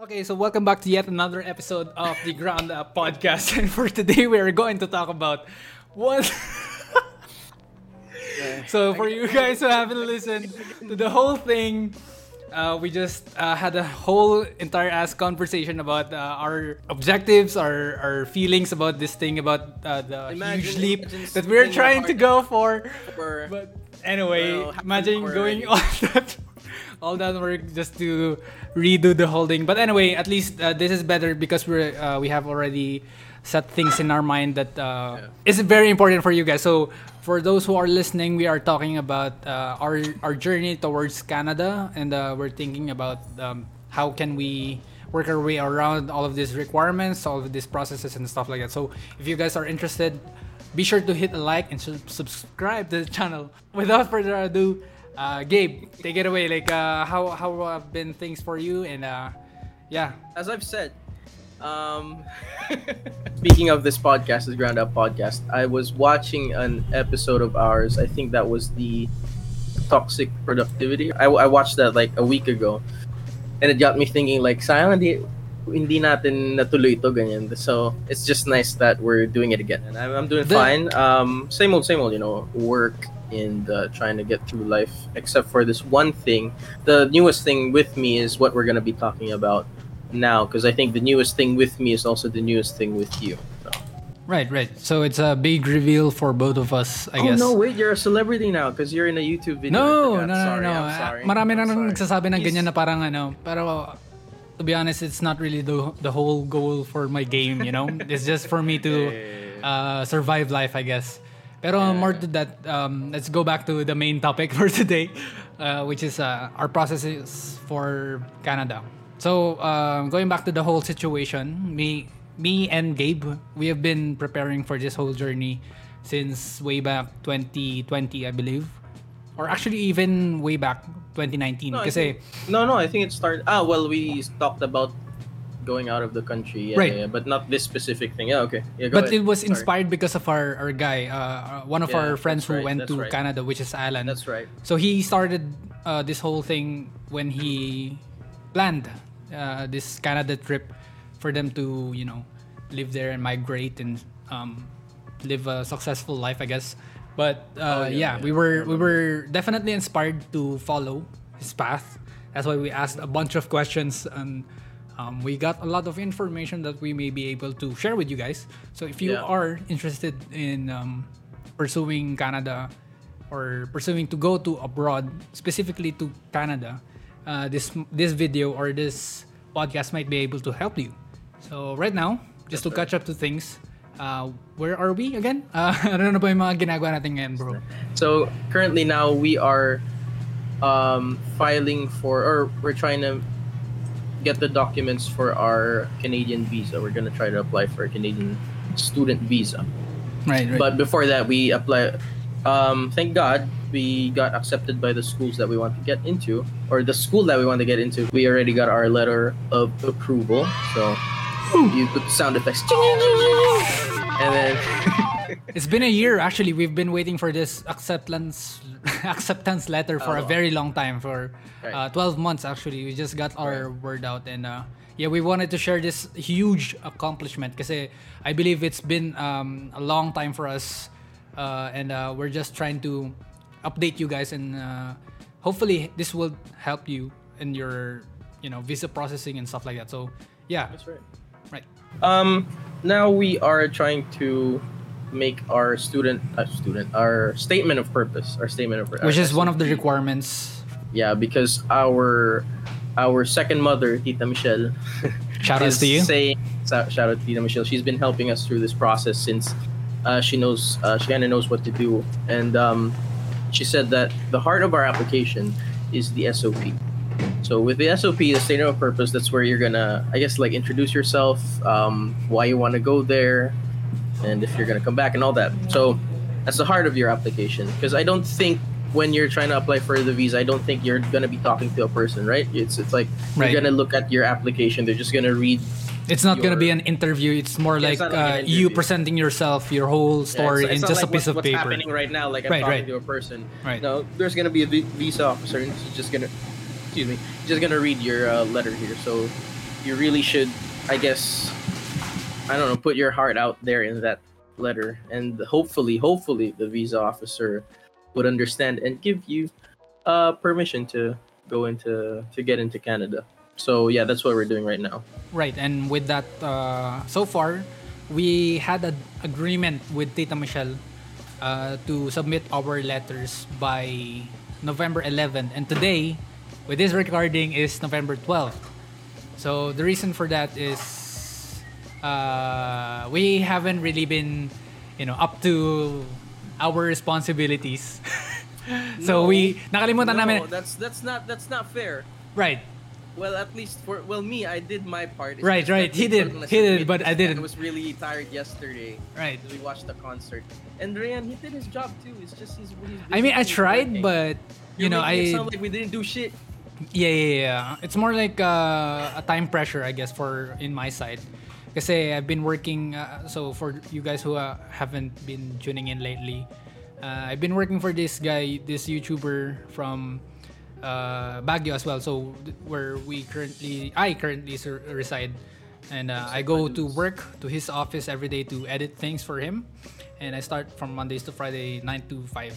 Okay, so welcome back to yet another episode of the Ground Up podcast. And for today, we are going to talk about what. so, for you guys who haven't listened to the whole thing, uh, we just uh, had a whole entire ass conversation about uh, our objectives, our, our feelings about this thing, about uh, the Imagine- huge leap that we're trying to go for. for- But anyway, Well, imagine going all that, all that work just to redo the whole thing. But anyway, at least uh, this is better because we're uh, we have already set things in our mind that uh, is very important for you guys. So for those who are listening, we are talking about uh, our our journey towards Canada, and uh, we're thinking about um, how can we work our way around all of these requirements, all of these processes and stuff like that. So if you guys are interested, be sure to hit a like and sub- subscribe to the channel. Without further ado, uh, Gabe, take it away. Like, uh, how how have been things for you? And uh, yeah, As I've said, um, speaking of this podcast, this Ground Up podcast, I was watching an episode of ours. I think that was the toxic productivity. I, I watched that like a week ago, and it got me thinking like, sayang hindi hindi natin natuloy ito ganyan. So it's just nice that we're doing it again, and I'm, I'm doing The- fine. Um, same old, same old. You know, work and uh, trying to get through life. Except for this one thing, the newest thing with me is what we're gonna be talking about now, because I think the newest thing with me is also the newest thing with you. So. right, right. So it's a big reveal for both of us, I oh guess. Oh, no, wait, you're a celebrity now because you're in a YouTube video. I No, no, no, sorry, no. I'm sorry. Marami na I'm nang sorry. nagsasabi ng He's- ganyan na parang ano. Pero to be honest, it's not really the the whole goal for my game, you know? it's just for me to uh, survive life, I guess. Pero more to that, um, let's go back to the main topic for today, uh, which is uh, our processes for Canada. So, uh, going back to the whole situation, me, me and Gabe, we have been preparing for this whole journey since way back 2020, I believe. Or actually, even way back 2019. No, kasi, think- no, no, I think it started. Ah, well, we talked about going out of the country, yeah, Right. yeah, but not this specific thing. Yeah, okay. Yeah, but ahead. it was Sorry. inspired because of our, our guy, uh, one of Yeah, our friends who right, went to right. Canada, which is Alan. That's right. So he started uh, this whole thing when he planned uh, this Canada trip for them to, you know, live there and migrate and um, live a successful life, I guess. But uh, Oh, yeah, yeah, we were we were definitely inspired to follow his path. That's why we asked a bunch of questions and um, we got a lot of information that we may be able to share with you guys. So if you Yeah. are interested in um, pursuing Canada or pursuing to go to abroad, specifically to Canada, uh, this this video or this podcast might be able to help you. So right now, just to catch up to things, uh, where are we again? Uh, ano na ba yung mga ginagawa natin ngayon, bro? So currently now we are um, filing for, or we're trying to get the documents for our Canadian visa. We're gonna try to apply for a Canadian student visa. Right, right. But before that, we apply. Um, thank God we got accepted by the schools that we want to get into, or the school that we want to get into. We already got our letter of approval. So you put the sound effects, and then It's been a year actually. We've been waiting for this acceptance acceptance letter for a Oh. very long time for uh, 12 months actually. We just got our word out and uh, yeah, we wanted to share this huge accomplishment because I believe it's been um, a long time for us uh, and uh, we're just trying to update you guys and uh, hopefully this will help you in your you know visa processing and stuff like that. So yeah, that's right. right. Um, now we are trying to make our student, uh, student, our statement of purpose, our statement of purpose Which is one of the requirements. Yeah, because our our second mother, Tita Michelle, Shout outs is to you. saying shout out to Tita Michelle. She's been helping us through this process since uh, she knows uh, she kind of knows what to do, and um, she said that the heart of our application is the SOP. So with the SOP, the statement of purpose, that's where you're gonna, I guess, like introduce yourself, um, why you want to go there, and if you're gonna come back and all that. So that's the heart of your application. Because I don't think when you're trying to apply for the visa, I don't think you're gonna be talking to a person, right? It's it's like Right. you're gonna look at your application. They're just gonna read. It's not gonna be an interview. It's more Yeah, like, it's like uh, you presenting yourself, your whole Yeah, story, it's- in just like a piece what's, of what's paper. happening right now. Like I'm Right, talking right. to a person. Right. No, there's gonna be a vi- visa officer, and he's just gonna, excuse me, just gonna read your uh, letter here. So you really should, I guess, I don't know, put your heart out there in that letter, and hopefully, hopefully, the visa officer would understand and give you uh, permission to go into to get into Canada. So yeah, that's what we're doing right now. Right, and with that, uh, so far, we had an agreement with Tita Michelle uh, to submit our letters by November 11th, and today, with this recording, is November 12th. So the reason for that is uh, we haven't really been, you know, up to our responsibilities. so No. we nakalimutan no, namin. that's that's not that's not fair. Right. Well, at least for well, me, I did my part. Right, right. He did. He did, but I didn't. I was really tired yesterday. Right. We watched the concert, and Ryan, he did his job too. It's just he's. he's I mean, I tried, working. but you You're know, making it I sound like we didn't do shit. Yeah, yeah, yeah. It's more like uh, a time pressure, I guess, for in my side. Kasi I've been working, uh, so for you guys who uh, haven't been tuning in lately, uh, I've been working for this guy, this YouTuber from uh, Baguio as well. So where we currently, I currently sur- reside, and uh, I go to work to his office every day to edit things for him, and I start from Mondays to Friday, nine to five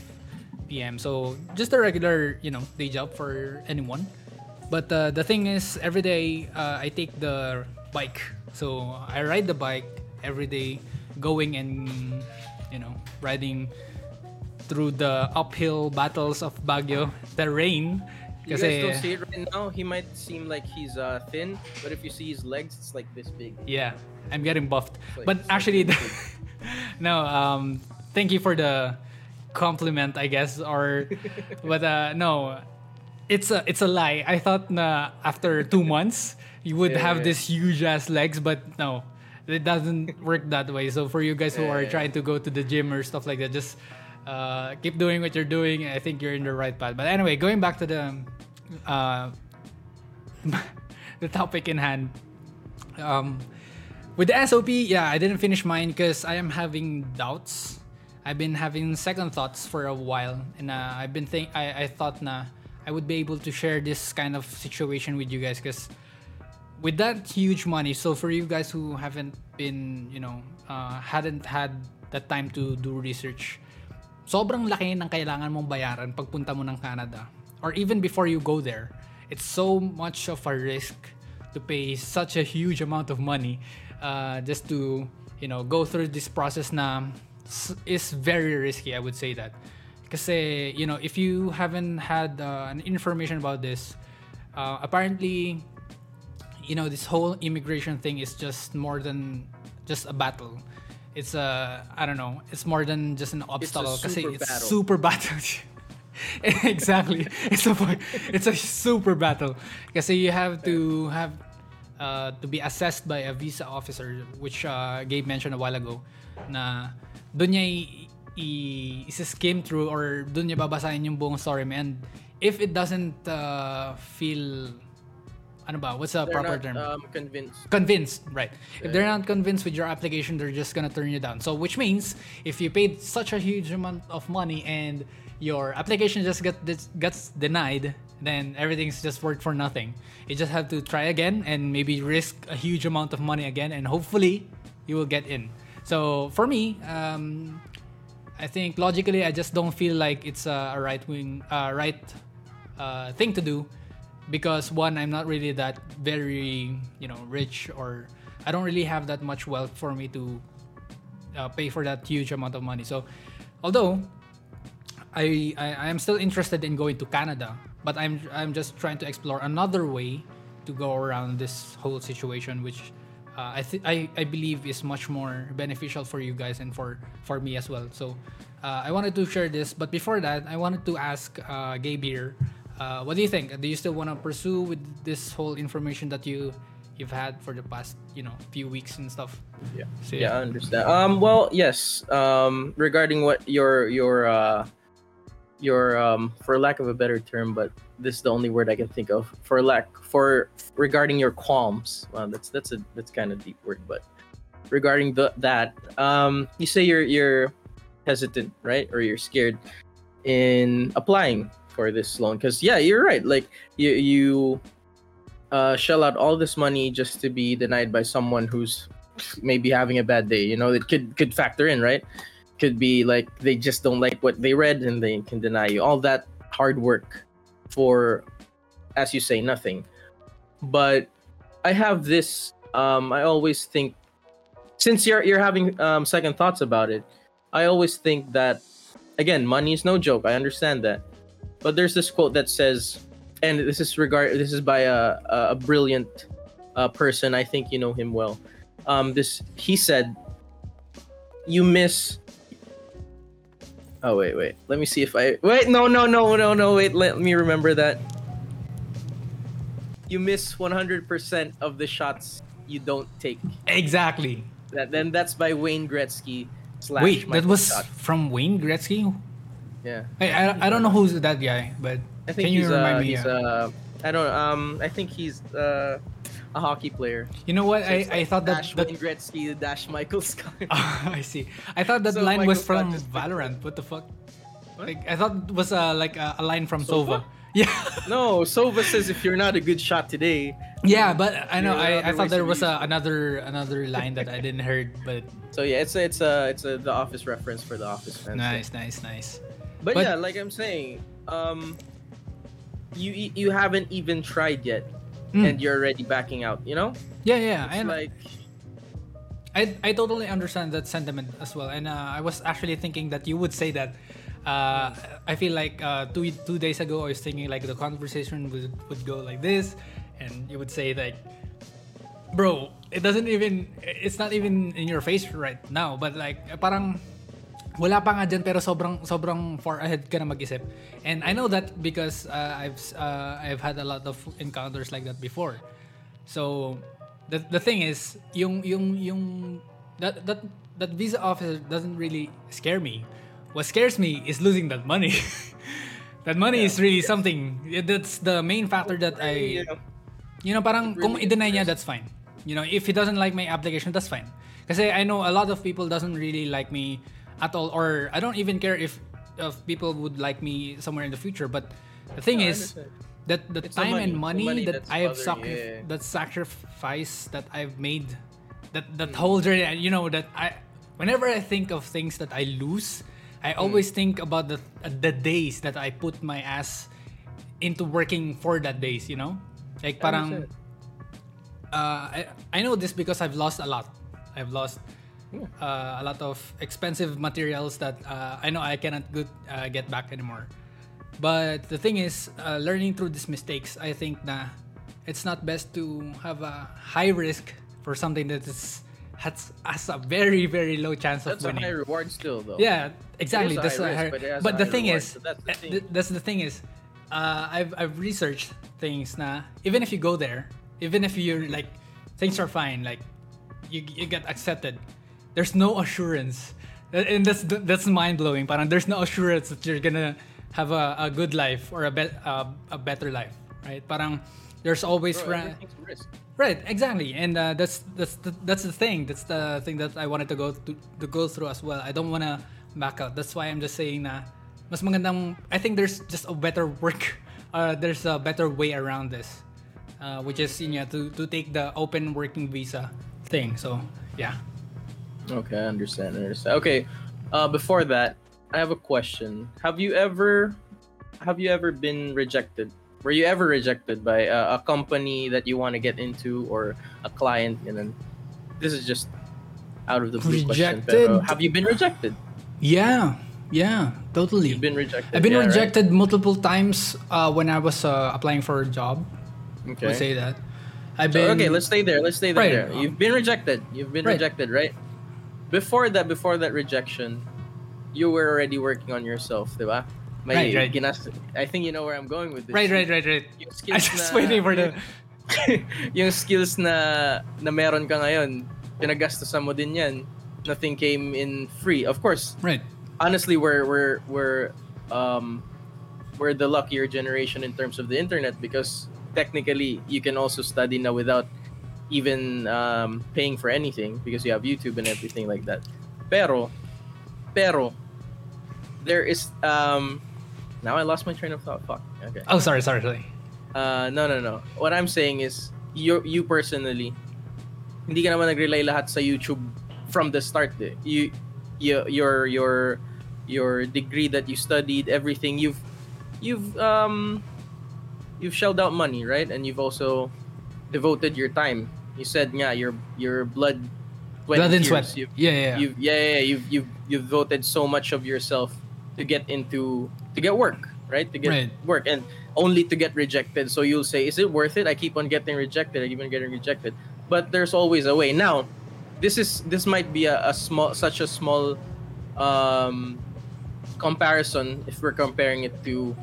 p.m. So just a regular, you know, day job for anyone. But uh, the thing is, every day uh, I take the bike. So I ride the bike every day, going and you know riding through the uphill battles of Baguio, the rain. You guys don't see it right now. He might seem like he's uh, thin, but if you see his legs, it's like this big. Yeah, I'm getting buffed. like- but like actually, no. Um, thank you for the compliment, I guess. Or, but uh, no, it's a it's a lie. I thought na after two months you would Yeah, have yeah. this huge ass legs, but no, it doesn't work that way. So for you guys who are trying to go to the gym or stuff like that, just uh, keep doing what you're doing. I think you're in the right path. But anyway, going back to the uh, the topic in hand. Um, with the SOP, yeah, I didn't finish mine because I am having doubts. I've been having second thoughts for a while, and uh, I've been think I, I thought na I would be able to share this kind of situation with you guys because with that huge money. So for you guys who haven't been, you know, uh, hadn't had the time to do research, sobrang laki ng kailangan mong bayaran pagpunta mo ng Canada. Or even before you go there. It's so much of a risk to pay such a huge amount of money uh, just to, you know, go through this process na is very risky, I would say that. Kasi, you know, if you haven't had uh, an information about this, uh, apparently you know this whole immigration thing is just more than just a battle. It's a i don't know it's more than just an obstacle. Kasi super it's battle. super battle. Exactly. It's a it's a super battle. Kasi you have to have uh, to be assessed by a visa officer which uh, Gabe mentioned a while ago na doon niya i-skim through or doon niya babasahin yung buong story mo and if it doesn't uh, feel ano ba what's the They're proper not term? um, convinced. convinced right. If they're not convinced with your application they're just gonna turn you down. So which means if you paid such a huge amount of money and your application just got dis- gets denied then everything's just worked for nothing. You just have to try again and maybe risk a huge amount of money again and hopefully you will get in so for me um, I think logically, I just don't feel like it's a, right wing, uh, right uh, thing to do, because one, I'm not really that very, you know, rich, or I don't really have that much wealth for me to uh, pay for that huge amount of money. So, although I, I I am still interested in going to Canada, but I'm I'm just trying to explore another way to go around this whole situation, which uh, I, th- I I believe is much more beneficial for you guys and for for me as well. So uh, I wanted to share this, but before that, I wanted to ask uh, Gabe here, uh, what do you think? Do you still want to pursue with this whole information that you you've had for the past you know few weeks and stuff? Yeah. So, Yeah, I understand. Um, well, yes. Um, regarding what your your uh, your um, for lack of a better term, but this is the only word I can think of. For lack for regarding your qualms. Well, that's that's a that's kind of deep word, but regarding the that um, you say you're you're hesitant, right, or you're scared in applying for this loan because yeah, you're right. Like you you uh, shell out all this money just to be denied by someone who's maybe having a bad day. You know, it could could factor in, right? Could be like they just don't like what they read and they can deny you all that hard work for, as you say, nothing. But I have this. Um, I always think, since you're you're having um, second thoughts about it, I always think that, again, money is no joke. I understand that, but there's this quote that says, and this is regard this is by a a brilliant uh, person. I think you know him well. Um, this he said, "You miss." Oh wait, wait. Let me see if I wait. No, no, no, no, no. Wait. Let me remember that. You miss 100% of the shots you don't take. Exactly. That then that's by Wayne Gretzky. Slash Wait, that was Scott. from Wayne Gretzky. yeah. I, I, I don't know who's that guy, but I think can you he's remind uh, me? he's uh, uh I don't um I think he's uh a hockey player. you know what? So I, it's I thought that, dash that Wayne Gretzky dash Michael Scott. I see. I thought that So line Michael was from Valorant. What the fuck? Like I thought it was uh, like a, a line from Sova? Sova. Yeah, no, Sova says if you're not a good shot today, yeah, but I know I, I thought there was a, another another line that I didn't heard, but so yeah, it's a, it's a it's a the Office reference for the Office fans. nice, nice, nice. But, But- yeah, like I'm saying, um, you you haven't even tried yet, Mm. and you're already backing out. You know, Yeah, yeah, it's and like I, I totally understand that sentiment as well. And uh, I was actually thinking that you would say that. Uh, I feel like uh, two two days ago I was thinking like the conversation would would go like this, and you would say like, bro, it doesn't even it's not even in your face right now, but like parang wala pa nga dyan pero sobrang sobrang far ahead ka na mag-isip. And I know that because uh, I've uh, I've had a lot of encounters like that before. So the the thing is, yung yung yung that that that visa officer doesn't really scare me. What scares me is losing that money. that money is really something. Yeah, That's the main factor that I you know, you know, parang It kung really i-deny niya, that's fine. You know, if he doesn't like my application, that's fine. Kasi I know a lot of people doesn't really like me at all, or I don't even care if if people would like me somewhere in the future. But the thing No, is that the It's the time and money. money, that I have bothering you, sacri- yeah. that sacrifice that I've made, that that Mm. whole journey, and you know that I, whenever I think of things that I lose, I Mm. always think about the the days that I put my ass into working for that days. You know, like parang uh, I, I know this because I've lost a lot. I've lost. Uh, a lot of expensive materials that uh, I know I cannot good, uh, get back anymore. But the thing is, uh, learning through these mistakes, I think na it's not best to have a high risk for something that is has, has a very very low chance of that's a winning. high reward still, though. Yeah, exactly. a high risk, high- but the high thing reward, is, so that's the uh, thing. th- that's the thing is, uh, I've I've researched things na even if you go there, even if you're like things are fine, like you you get accepted, there's no assurance, and that's that's mind blowing. Parang there's no assurance that you're gonna have a, a good life or a bet uh, a better life, right? Parang there's always Bro, ra- risk. Right, exactly, and uh, that's that's the, that's the thing. That's the thing that I wanted to go to, to go through as well. I don't wanna back out. That's why I'm just saying na mas magandang. I think there's just a better work. Uh, there's a better way around this, uh, which is you know, to to take the open working visa thing. So yeah. Okay, I understand. I understand. Okay, uh, before that, I have a question. Have you ever, have you ever been rejected? Were you ever rejected by a, a company that you want to get into or a client? And then, this is just out of the blue question. Have you been rejected? Yeah, yeah, totally. You've been rejected. I've been yeah, right? rejected multiple times uh, when I was uh, applying for a job. Okay. Let's say that. I've So, been okay, let's stay there. Let's stay Right. there. You've been rejected. You've been Right. rejected, right? Before that, before that rejection, you were already working on yourself, diba? May Right, right. ginas- I think you know where I'm going with this. right, right, right, right. Yung I skills just na, waiting for the. yung skills na na meron ka ngayon, pinagastusan mo din yan. Nothing came in free. Of course, Right. honestly, we're we're we're um we're the luckier generation in terms of the internet because technically you can also study now without even um, paying for anything because you have YouTube and everything like that. Pero, pero, there is um. Now I lost my train of thought. Fuck. Okay. Oh, sorry, sorry, sorry. Uh, no, no, no. What I'm saying is, you you personally, hindi ka naman nag-rely lahat sa YouTube from the start. Eh. You, you, your, your, your degree that you studied, everything you've, you've, um, you've shelled out money, right? And you've also devoted your time. You said, yeah, your, your blood, sweat Blood and tears. sweat. You've, Yeah, yeah, yeah. you've yeah, yeah, you've you've you've devoted so much of yourself to get into to get work, right? To get Right. work and only to get rejected. So you'll say, is it worth it? I keep on getting rejected. I keep on getting rejected. But there's always a way. Now, this is this might be a, a small such a small um comparison if we're comparing it to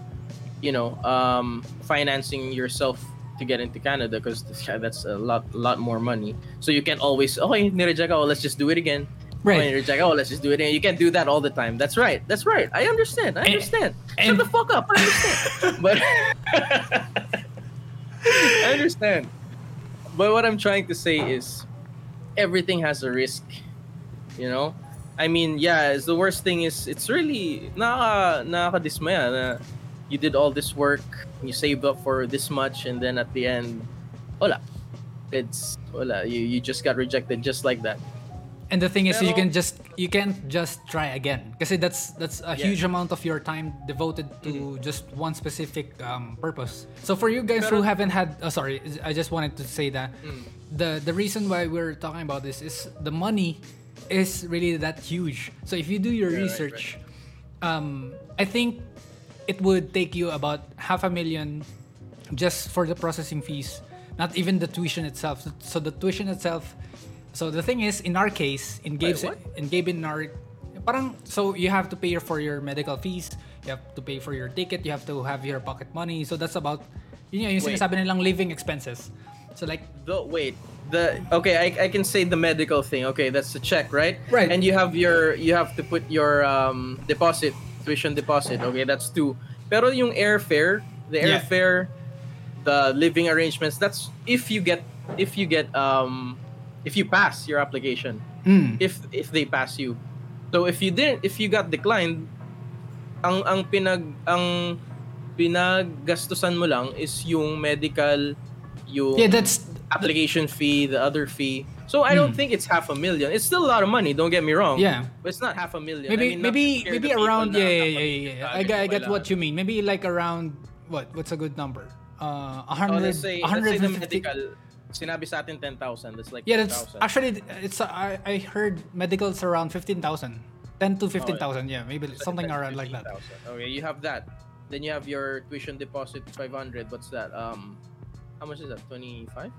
you know um financing yourself to get into Canada because that's a lot lot more money. So you can't always okay, nireject oh let's just do it again. Right. Okay, nireject ako, let's just do it again. You can't do that all the time. That's right. That's right. I understand. I understand. and- Shut the fuck up. I understand. but I understand. But what I'm trying to say is everything has a risk. You know? I mean, yeah, it's the worst thing is it's really naka nakakadismaya na you did all this work, you saved up for this much, and then at the end, wala. It's wala. You you just got rejected just like that. And the thing is, you can just you can't just try again because that's that's a Yeah. huge amount of your time devoted to just one specific um, purpose. So for you guys who haven't had, oh, sorry, I just wanted to say that Mm. the the reason why we're talking about this is the money is really that huge. So if you do your right, research, um, I think it would take you about half a million just for the processing fees, not even the tuition itself. So, the tuition itself. So the thing is, in our case, in Gabe's, what? in Gabe in our, parang so you have to pay for your medical fees, you have to pay for your ticket, you have to have your pocket money. So that's about, yun yung, yung Wait. sinasabi nilang living expenses. So like, The wait, the okay, I, I can say the medical thing. Okay, that's the check, right? Right. And you have your you have to put your um deposit, tuition deposit. Okay, that's two. Pero yung airfare, the Yeah. airfare, the living arrangements, that's if you get if you get um if you pass your application. mm, If if they pass you. So if you didn't if you got declined, ang ang pinag ang pinaggastusan mo lang is yung medical yung yeah, that's application fee, the other fee. So I don't think it's half a million. It's still a lot of money. Don't get me wrong. Yeah. but it's not half a million. maybe I mean, maybe maybe around yeah yeah yeah, yeah, yeah. I get I get what you mean. Maybe like around what what's a good number? Uh, Oh, 100 let's let's say the 150 medical, sinabi sa atin 10,000. That's like Yeah, that's 10,000. actually it's uh, I I heard medicals around 15,000. 10 to 15,000, yeah, maybe something around like that. 15,000. Okay, you have that. Then you have your tuition deposit 500. What's that? Um, how much is that? 25?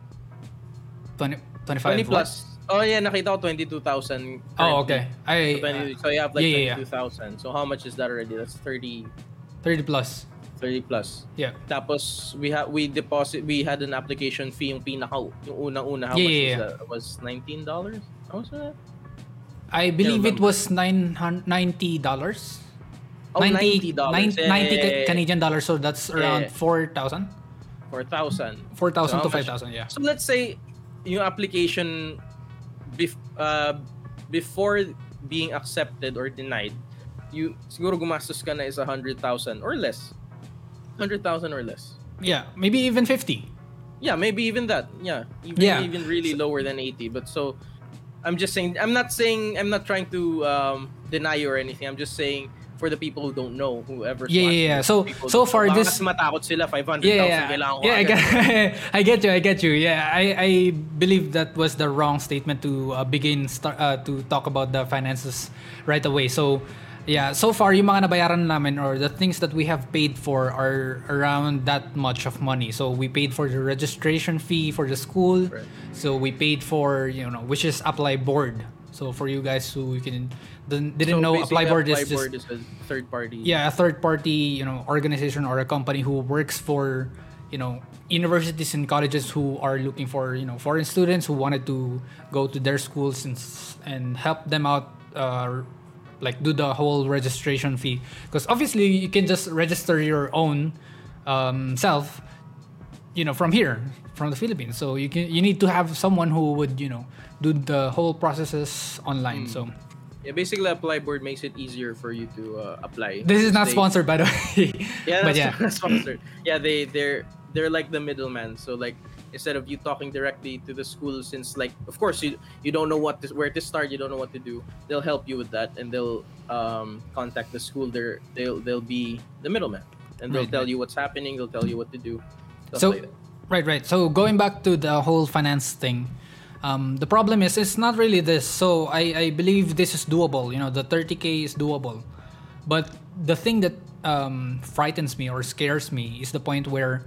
20 25 20 what? plus. Oh yeah, nakita ko 22,000. Oh, okay. I So, 20 uh, so you have like yeah, yeah, yeah. 22,000. So how much is that already? That's 30, 30 plus. 30 plus. Yeah. Tapos we have we deposit we had an application fee yung pinaka yung unang-una how Yeah, much yeah, was yeah. Was $19? How was that? I believe it was 990 dollars. Oh, $90. 90 Yeah, yeah, yeah. Canadian dollars, so that's around Yeah. 4,000. 4,000. 4,000 So to how much- 5,000, yeah. So let's say yung application bef- uh, before being accepted or denied, you siguro gumastos ka na is 100,000 or less. 100,000 or less. Yeah, maybe even 50. Yeah, maybe even that. Yeah, even Yeah. even really lower than 80. But so, I'm just saying. I'm not saying. I'm not trying to um, deny you or anything. I'm just saying for the people who don't know, whoever's Yeah, yeah, yeah. So- so far. This- matakot sila 500,000 yeah, yeah, kailangan ko yeah. I get, I get you. I get you. Yeah, I, I believe that was the wrong statement to uh, begin start uh, to talk about the finances right away. So, yeah. So far, yung mga nabayaran namin or the things that we have paid for are around that much of money. So we paid for the registration fee for the school. Right. So we paid for you know which is ApplyBoard. So for you guys who you can didn't So know basically, ApplyBoard is just is a third party. yeah a third party you know organization or a company who works for you know universities and colleges who are looking for you know foreign students who wanted to go to their schools and and help them out uh, like do the whole registration fee because obviously you can just register your own um, self you know from here from the Philippines so you can you need to have someone who would you know do the whole processes online so Yeah, basically, ApplyBoard makes it easier for you to uh, apply. this is not They- sponsored by the way Yeah, but that's yeah not sponsored. Yeah, they they're they're like the middleman. So like instead of you talking directly to the school, since like of course you you don't know what to, where to start, you don't know what to do. They'll help you with that, and they'll um, contact the school. They're they'll they'll be the middleman, and they'll Right, tell you what's happening. They'll tell you what to do. So, like. Right, right. So going back to the whole finance thing, um, the problem is it's not really this. So I, I believe this is doable. You know, the 30k is doable, but the thing that um, frightens me or scares me is the point where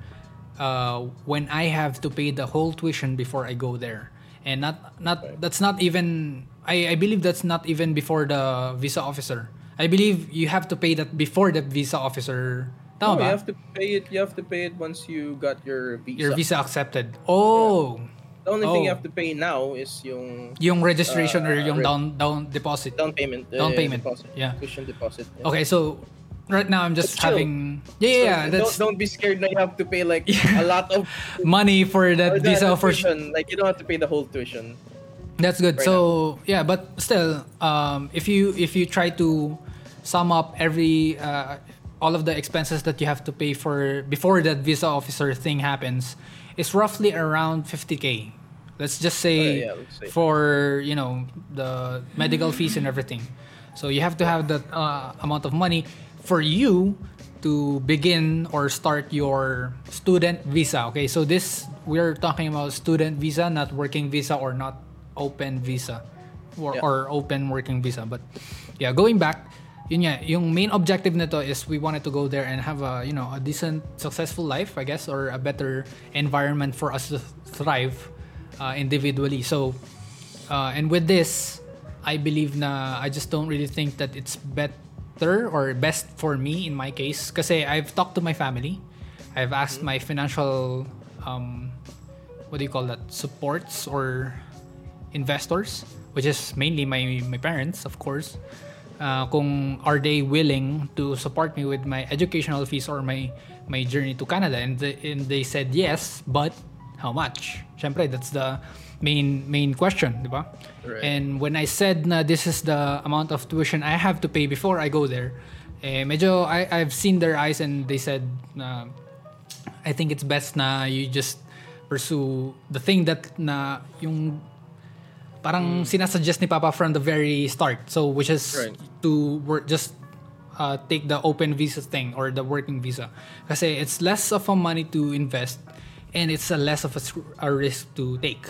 uh, when I have to pay the whole tuition before I go there, and not not that's not even. I, I believe that's not even before the visa officer. I believe you have to pay that before the visa officer. Tama No, ba? you have to pay it. You have to pay it once you got your visa. Your visa accepted. Oh, The only thing you Oh. have to pay now is yung yung registration or Uh, yung re- down down deposit. down payment. uh, Down payment, Deposit. yeah. Tuition deposit. yeah. Okay, so right now I'm just having yeah, yeah, yeah, that's don't, don't be scared that you have to pay like a lot of money for that or visa for tuition. Like you don't have to pay the whole tuition. That's good. Right so yeah, but still, um, if you if you try to sum up every uh, all of the expenses that you have to pay for before that visa officer thing happens, is roughly around 50k. Let's just say Oh, yeah, let's say. for you know the medical fees and everything. So you have to have that uh, amount of money for you to begin or start your student visa. Okay, so this we're talking about student visa, not working visa or not open visa or, Yeah. or open working visa. But yeah, going back, yun nga, yung main objective nito is we wanted to go there and have a you know a decent, successful life, I guess, or a better environment for us to thrive uh, individually. So, uh, and with this, I believe na I just don't really think that it's better or best for me in my case. Kasi I've talked to my family. I've asked my financial, um, what do you call that, supports or investors, which is mainly my, my parents, of course. Uh, kung are they willing to support me with my educational fees or my my journey to Canada and, the, and they said yes but how much Syempre, that's the main main question di ba Right. and when I said na this is the amount of tuition I have to pay before I go there eh, medyo I, I've seen their eyes and they said na I think it's best na you just pursue the thing that na yung parang sinasuggest ni Papa from the very start. So which is Right. To work just uh, take the open visa thing or the working visa. Kasi it's less of a money to invest and it's a less of a risk to take.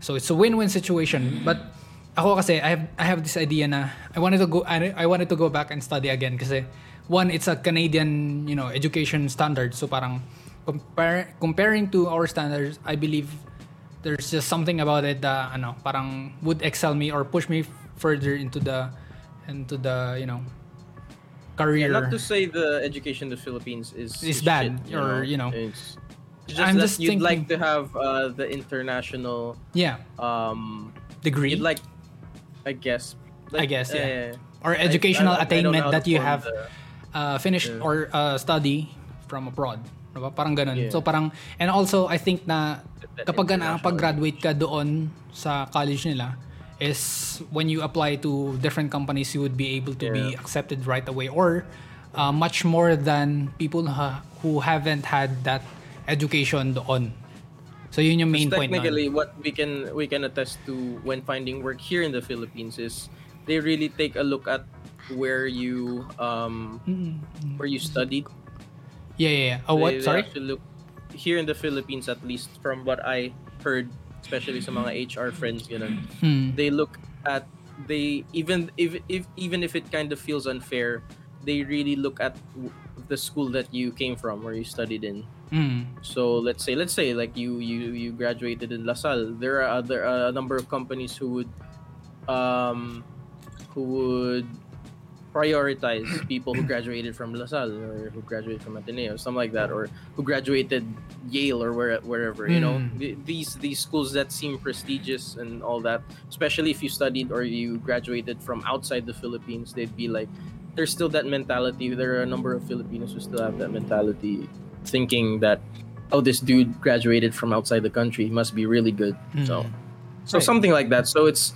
So it's a win-win situation. But ako kasi I have I have this idea na I wanted to go I, I wanted to go back and study again kasi one it's a Canadian, you know, education standard. So parang compare, comparing to our standards, I believe there's just something about it that ano, parang would excel me or push me further into the into the, you know, career. Yeah, not to say the education in the Philippines is Is bad, shit, or, you know. It's just I'm that just you'd like thinking- to have uh, the international yeah, um degree you'd like I guess I like, guess, yeah. uh, or I- educational I- I attainment to that you have the- uh, finished Yeah. or uh, study from abroad. Diba? Parang ganun. Yeah. So parang, and also I think na kapag nakapag-graduate ka doon sa college nila, is when you apply to different companies, you would be able to be accepted right away. Or uh, much more than people ha- who haven't had that education on. So yun yung main point. nun. technically what we can we can attest to when finding work here in the Philippines is they really take a look at where you um where you studied. Yeah, yeah, yeah. Oh, They- what? they Sorry? actually look here in the Philippines at least from what I heard, especially sa mga HR friends ganun. Hmm. They look at they even if, if even if it kind of feels unfair, they really look at the school that you came from or you studied in. Hmm. So let's say let's say like you you you graduated in LaSalle. There are other uh, a number of companies who would um who would prioritize people who graduated from LaSalle or who graduated from Ateneo, something like that, or who graduated Yale or where, wherever. You know, Mm. Th- these these schools that seem prestigious and all that, especially if you studied or you graduated from outside the Philippines, they'd be like, there's still that mentality. There are a number of Filipinos who still have that mentality, thinking that, oh, this dude graduated from outside the country, he must be really good. So, Mm. so Right. something like that. So it's,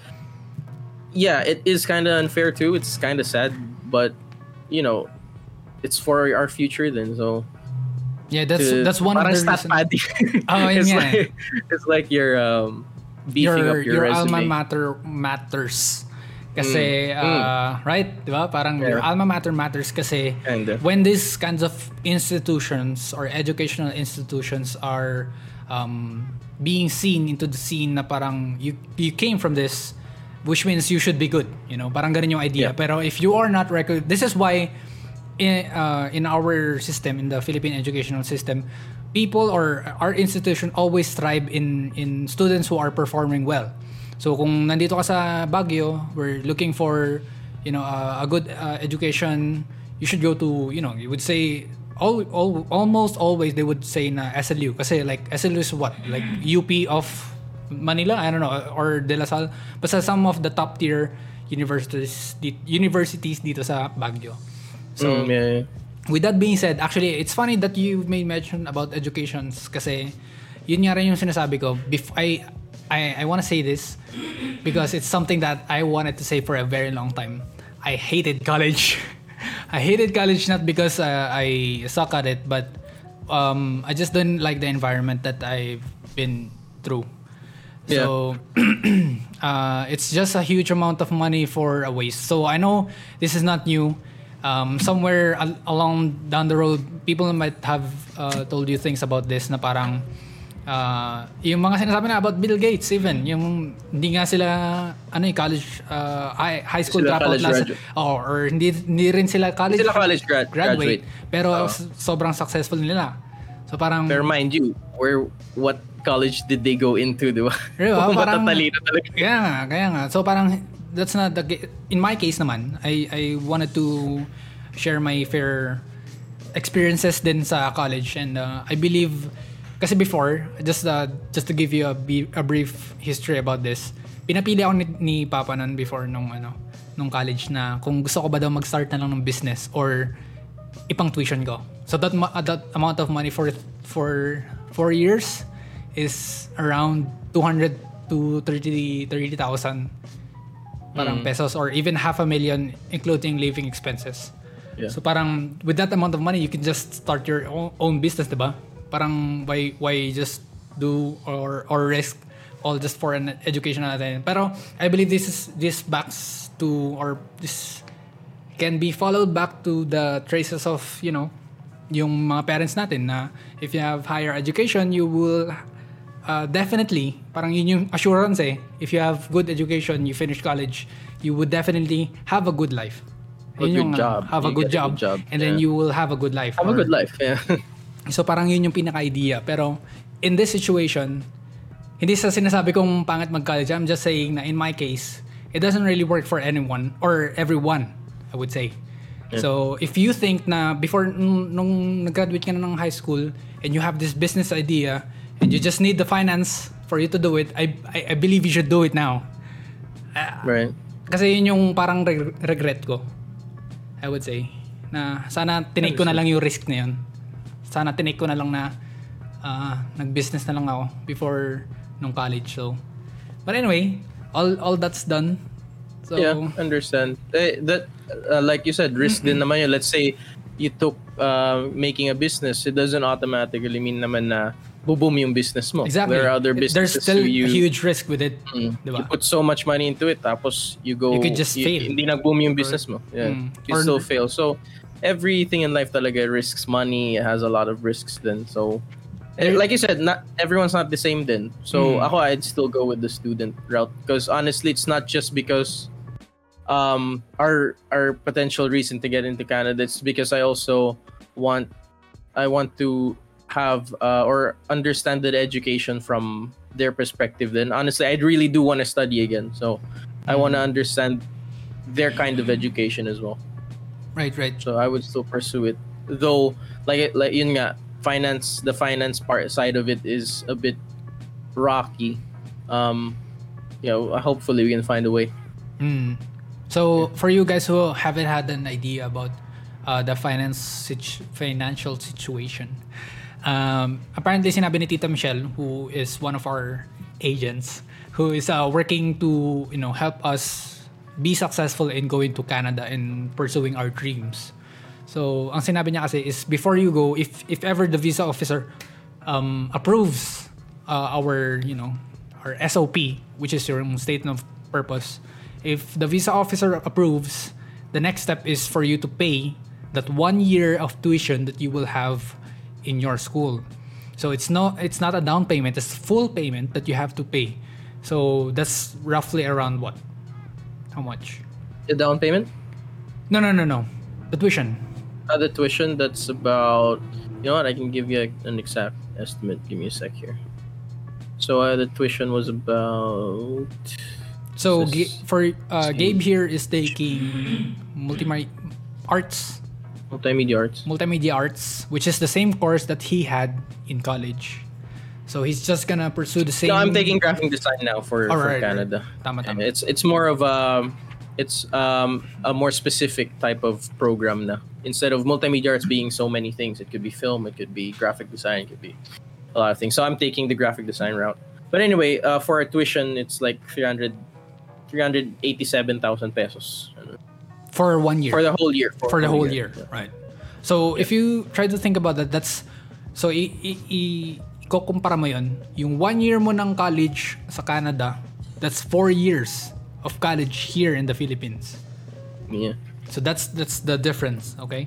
yeah, it is kind of unfair too. It's kind of sad, but you know, it's for our future then. So Yeah, that's to- that's one of the reasons. Oh, it's eh. like it's like you're um, beefing your up your, your resume. alma mater matters. Kasi, Mm. uh, right? Di ba? Parang your alma mater matters kasi Kinda. when these kinds of institutions or educational institutions are um, being seen into the scene na parang you, you came from this, which means you should be good. You know, parang ganun yung idea. Yeah. Pero if you are not recognized, this is why in, uh, in our system, in the Philippine educational system, people or our institution always strive in in students who are performing well. So kung nandito ka sa Baguio, we're looking for you know uh, a good uh, education. You should go to you know you would say all, all almost always they would say na SLU kasi like SLU is what like UP of Manila I don't know or De La Salle basta some of the top tier universities universities dito sa Baguio. So Mm, yeah. with that being said, actually, it's funny that you made mention about educations kasi yun nga rin yung sinasabi ko. Bef- I, I, I want to say this because it's something that I wanted to say for a very long time. I hated college. I hated college not because uh, I suck at it, but um, I just didn't like the environment that I've been through. So uh, it's just a huge amount of money for a waste. So I know this is not new. Um, somewhere al- along down the road, people might have uh, told you things about this na parang uh, yung mga sinasabi na about Bill Gates even yung hindi nga sila ano eh, college uh, high, high school Sila dropout last oh, or hindi, hindi rin sila college, Sila college grad- graduate, graduate. pero s- sobrang successful nila so parang Pero mind you, where what college did they go into, di ba? Di ba? Kung Parang- matatalino talaga. Kaya nga, kaya nga. So parang that's not the in my case naman, I I wanted to share my fair experiences din sa college and uh, I believe kasi before just uh, just to give you a, a brief history about this pinapili ako ni, ni Papa nun before nung ano nung college na kung gusto ko ba daw mag-start na lang ng business or ipang tuition ko. So that uh, that amount of money for for 4 years is around 200 to 30 30,000 parang pesos or even half a million including living expenses. Yeah. So parang with that amount of money you can just start your own, own business, 'di ba? Parang why why just do or or risk all just for an education natin. Pero I believe this is this backs to or this can be followed back to the traces of, you know, yung mga parents natin na if you have higher education, you will uh, definitely, parang yun yung assurance eh. If you have good education, you finish college, you would definitely have a good life. A Yun good yung, uh, job. Have a good get a job, good job, and then yeah. you will have a good life. Have a Or- good life, yeah. So parang yun yung pinaka-idea. Pero in this situation, hindi sa sinasabi kong pangit mag-college. I'm just saying na in my case, it doesn't really work for anyone or everyone, I would say. So if you think na before nung, nung nag-graduate ka na ng high school and you have this business idea and you just need the finance for you to do it, I, I, I believe you should do it now. right. Kasi yun yung parang reg- regret ko. I would say. Na sana tinake ko na lang yung risk na yun. Sana tinake ko na lang na ah, nag-business na lang ako before nung college. So, but anyway, all all that's done. So, yeah, understand. Eh, that uh, like you said, risk din naman yun. Let's say you took uh, making a business, it doesn't automatically mean naman na boom yung business mo. exactly. There are other businesses. There's still you a huge risk with it. Mm. Di ba? You put so much money into it, tapos you go... You could just y- fail. Hindi nag-boom yung business mo. Yeah. Mm. You Or- still fail. So, everything in life talaga risks money. It has a lot of risks then. So, eh, like you said, not everyone's not the same then. So, Mm. ako, I'd still go with the student route. Because honestly, it's not just because um our our potential reason to get into Canada. It's because I also want I want to have uh, or understand the education from their perspective. Then honestly, I really do want to study again. So I want to understand their kind of education as well. Right, right. So I would still pursue it. Though like like yun nga, finance the finance part side of it is a bit rocky. Um you know, hopefully we can find a way. Mm. So for you guys who haven't had an idea about uh, the finance situ- financial situation, um, apparently sinabi ni Tita Michelle, who is one of our agents, who is uh, working to you know help us be successful in going to Canada and pursuing our dreams. So, ang sinabi niya kasi is before you go, if if ever the visa officer um, approves uh, our, you know, our SOP, which is your statement of purpose, if the visa officer approves, the next step is for you to pay that one year of tuition that you will have in your school. So it's not it's not a down payment, it's full payment that you have to pay. So that's roughly around what? How much? The down payment? No, no, no, no. The tuition. Uh, the tuition, that's about. You know what? I can give you a, an exact estimate. Give me a sec here. So uh, the tuition was about. So This- Ga- for uh, Gabe here is taking multimedia arts, Multimedia arts. multimedia arts, which is the same course that he had in college. So he's just gonna pursue the same. No, I'm taking graphic design now for, for Alright, Canada. Tama, tama. It's it's more of a it's um a more specific type of program na. Instead of multimedia arts being so many things, it could be film, it could be graphic design, it could be a lot of things. So I'm taking the graphic design route. But anyway, uh, for our tuition, it's like 300 387,000 pesos for one year. for the whole year. for the whole year, right? So if you try to think about that, that's so i i, i ikukumpara mo yun, yung one year mo ng college sa Canada, that's four years of college here in the Philippines. Yeah. So that's that's the difference, okay?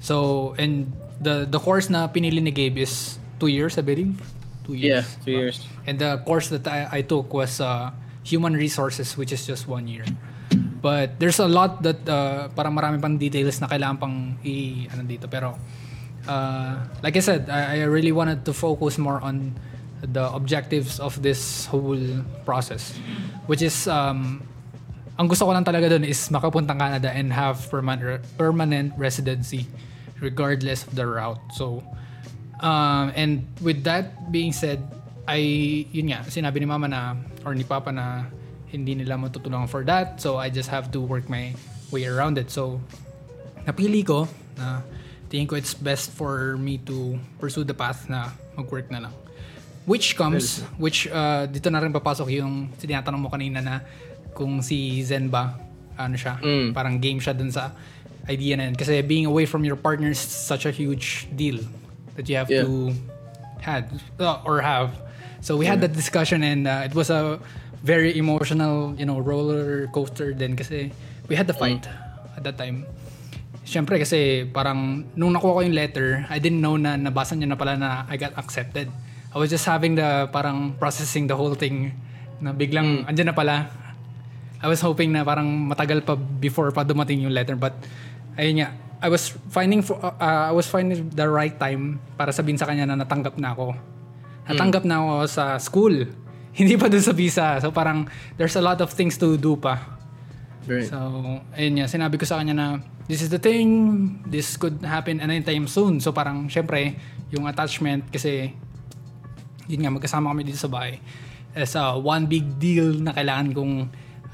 So and the the course na pinili ni Gabe is two years, I believe. Two Yeah, years. two years. And the course that I, I took was uh, human resources, which is just one year. But there's a lot that uh, parang marami pang details na kailangan pang i ano dito pero uh, like I said, I, I really wanted to focus more on the objectives of this whole process, which is um, ang gusto ko lang talaga doon is makapuntang Canada and have permanent permanent residency regardless of the route. So um, and with that being said, I yun nga sinabi ni mama na or ni papa na hindi nila matutulungan for that. So I just have to work my way around it. So napili ko na tingin ko it's best for me to pursue the path na mag-work na lang. Which comes, which uh, dito na rin papasok yung tinatanong mo kanina na kung si Zen ba, ano siya, Mm. parang game siya dun sa idea na yun. Kasi being away from your partner is such a huge deal that you have Yeah. to had uh, or have. So we had that discussion and uh, it was a very emotional, you know, roller coaster din kasi we had the fight at that time. Siyempre kasi parang nung nakuha ko yung letter, I didn't know na nabasa niya na pala na I got accepted. I was just having the parang processing the whole thing na biglang andyan na pala. I was hoping na parang matagal pa before pa dumating yung letter but ayun nga I was finding for, uh, uh, I was finding the right time para sabihin sa kanya na natanggap na ako. Natanggap na ako sa school. Hindi pa dun sa visa. So parang there's a lot of things to do pa. Right. So, ayun nga, sinabi ko sa kanya na this is the thing, this could happen anytime soon. So parang syempre, yung attachment kasi yun nga, magkasama kami dito sa bahay as a one big deal na kailangan kong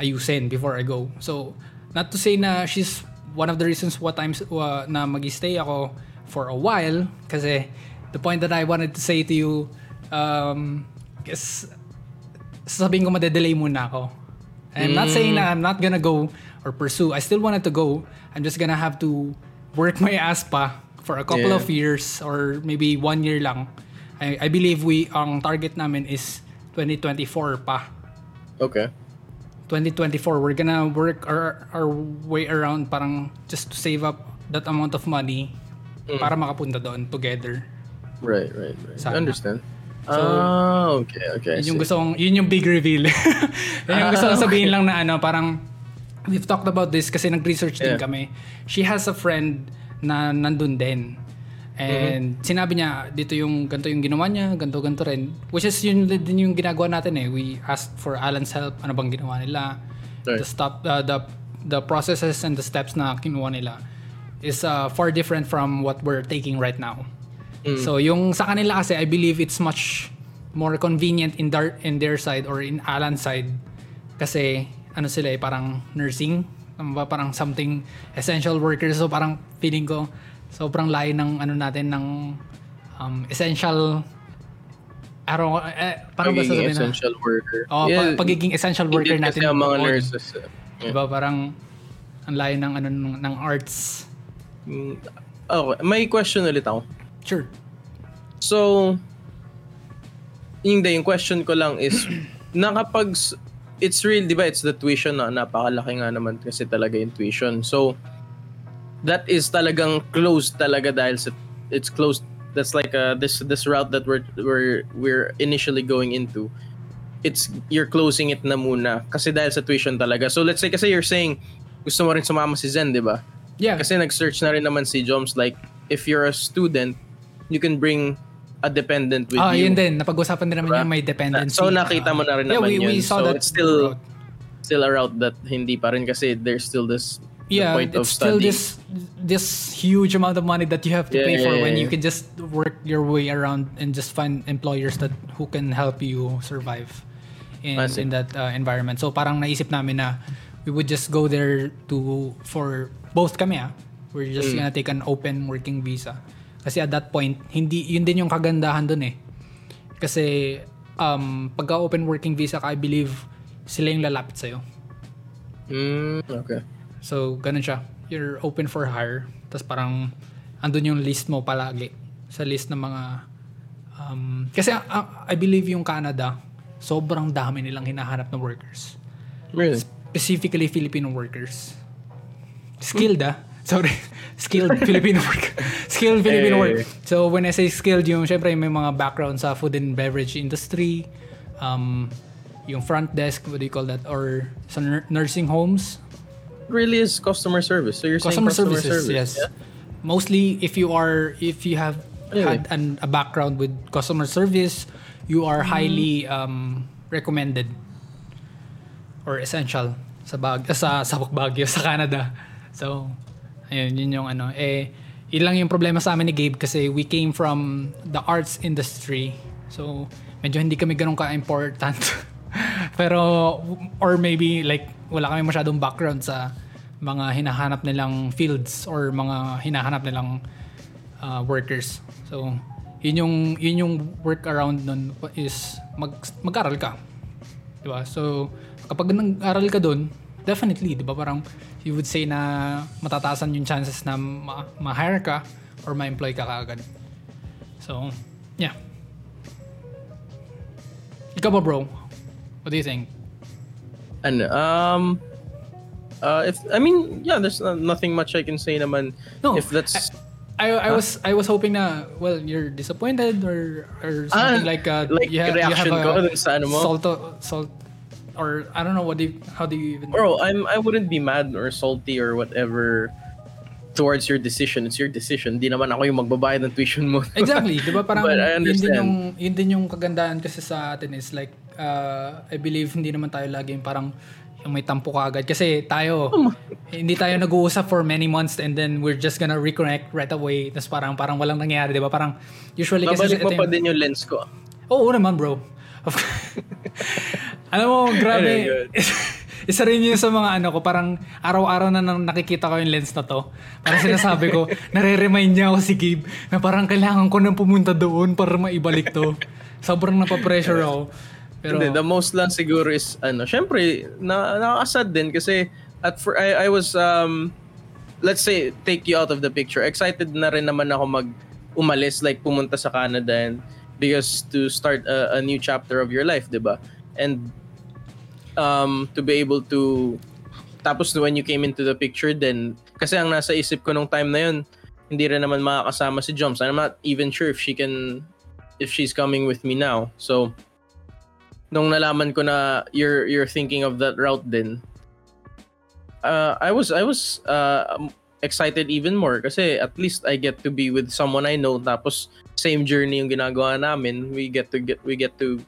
ayusin before I go. So, not to say na she's one of the reasons what times uh, na mag-stay ako for a while kasi the point that I wanted to say to you um, is sasabihin ko madedelay muna ako. I'm not saying na I'm not gonna go or pursue. I still wanted to go. I'm just gonna have to work my ass pa for a couple Yeah. of years or maybe one year lang. I, I believe we ang target namin is 2024 pa. Okay. 2024 we're gonna work our, our way around parang just to save up that amount of money para makapunta doon together. Right, right, right. Sana. I understand. Oh, okay, okay. I Yun yung gusto kong, yun yung big reveal. yun yung gusto kong sabihin lang na ano, parang we've talked about this kasi nag-research din Yeah. kami. She has a friend na nandun din. And Mm-hmm. sinabi niya, dito yung ganito yung ginawa niya, ganito ganito rin. Which is yun din yung ginagawa natin eh. We asked for Alan's help, ano bang ginawa nila. Right. The stop uh, the the processes and the steps na kinuha nila is uh, far different from what we're taking right now. So yung sa kanila kasi I believe it's much more convenient in their in their side or in Alan's side kasi ano sila eh parang nursing ba parang something essential workers so parang feeling ko sobrang layo ng ano natin ng um, essential araw eh, parang Pagiging na essential worker. oh, pa- pagiging essential worker Hindi natin Kasi ang mga noon. nurses. yeah. Diba parang ang layo ng ano ng, ng arts Mm, Okay, may question ulit ako. Sure. So, hindi, yung question ko lang is, nakapag, it's real, di ba, it's the tuition na napakalaki nga naman kasi talaga yung tuition. So, that is talagang closed talaga dahil sa, it's closed, that's like uh, this this route that we're, we're, we're initially going into. It's, you're closing it na muna kasi dahil sa tuition talaga. So, let's say, kasi you're saying, gusto mo rin sumama si Zen, di ba? Yeah. Kasi nag-search na rin naman si Joms like if you're a student, you can bring a dependent with Ah, you. yun din. Napag-usapan din naman Diba? yung may dependency. So nakita mo na rin yeah, naman we, yun. we saw so that it's still route. still a route that hindi pa rin kasi there's still this yeah, point of it's still studying. this this huge amount of money that you have to Yeah, pay for yeah, when yeah. you can just work your way around and just find employers that who can help you survive in in that uh, environment. So parang naisip namin na we would just go there to for both kami ah. We're just Mm. gonna take an open working visa. Kasi at that point, hindi yun din yung kagandahan dun eh. Kasi um pagka open working visa ka, I believe sila yung lalapit sa'yo. Mm, okay. So, ganun siya. You're open for hire. Tapos parang andun yung list mo palagi. Sa list ng mga... Um, kasi uh, I believe yung Canada, sobrang dami nilang hinahanap na workers. Really? Specifically Filipino workers. Skilled ah. Sorry. Skilled Filipino worker. skilled Filipino Eh. worker. So when I say skilled, yung syempre may mga background sa food and beverage industry, um, yung front desk, what do you call that? Or sa nur- nursing homes, Really is customer service. So you're customer, saying customer services service. yes mostly if you are if you have Really? had an, a background with customer service you are highly um, recommended or essential sa bag sa sa Baguio sa Canada so ayun yun yung ano eh yun lang yung problema sa amin ni Gabe kasi we came from the arts industry so medyo hindi kami ganun ka-important pero or maybe like wala kami masyadong background sa mga hinahanap nilang fields or mga hinahanap nilang uh, workers. So, yun yung yun yung workaround nun is mag mag-aral ka. 'Di ba? So, kapag nag-aral ka doon, definitely, 'di ba? Parang you would say na matataasan yung chances na ma- ma-hire ka or ma-employ ka kaagad. So, yeah. Ikaw ba, bro? What do you think? And um uh if I mean yeah there's no- nothing much I can say naman No, if that's I, I was I was hoping na well you're disappointed or or Ah, something like uh like you have, you have a ko dun sa ano mo? salt salt or I don't know what do you, how do you even bro I'm I wouldn't be mad or salty or whatever towards your decision. It's your decision. Di naman ako yung magbabayad ng tuition mo. Exactly, 'di ba? Parang But I yun din yung yun din yung kagandahan kasi sa atin is like uh, I believe hindi naman tayo laging parang yung may tampo ka agad. Kasi tayo hindi tayo nag-uusap for many months and then we're just gonna reconnect right away. Tapos parang parang walang nangyari 'di ba? Parang usually kasi babalik mo ito pa yung- din yung lens ko. Oo naman, bro. Of Alam mo, grabe. Isa rin yun sa mga ano ko, parang araw-araw na nang nakikita ko yung lens na to. Parang sinasabi ko, nare-remind niya ako si Gabe na parang kailangan ko nang pumunta doon para maibalik to. Sobrang napapressure ako. Pero, Hindi, the most lang siguro is ano, syempre na nakakasad din kasi at for I, I was um let's say take you out of the picture. Excited na rin naman ako mag umalis like pumunta sa Canada and because to start a, a new chapter of your life, 'di ba? And um to be able to tapos when you came into the picture then kasi ang nasa isip ko nung time na yun hindi rin naman makakasama si Joms. I'm not even sure if she can if she's coming with me now. So nung nalaman ko na you're you're thinking of that route din uh, I was I was uh, excited even more kasi at least I get to be with someone I know tapos same journey yung ginagawa namin. We get to get we get to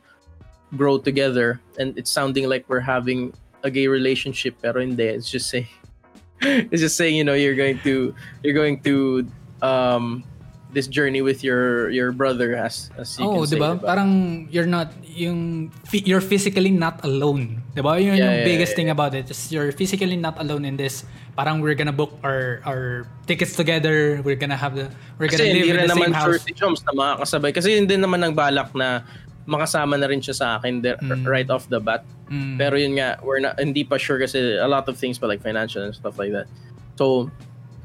grow together and it's sounding like we're having a gay relationship pero hindi. It's just saying it's just saying you know you're going to you're going to um this journey with your your brother as as you oh, can say, di ba? diba? Parang you're not, yung, you're physically not alone. Di ba? Yun Yeah, yung yeah, biggest yeah, thing about it. Is you're physically not alone in this. Parang we're gonna book our, our tickets together. We're gonna have the, we're gonna Kasi live hindi in the naman same sure house. si Joms na makakasabay. Kasi yun din naman ang balak na makasama na rin siya sa akin there, Mm. right off the bat. Mm. Pero yun nga, we're not, hindi pa sure kasi a lot of things pa like financial and stuff like that. So,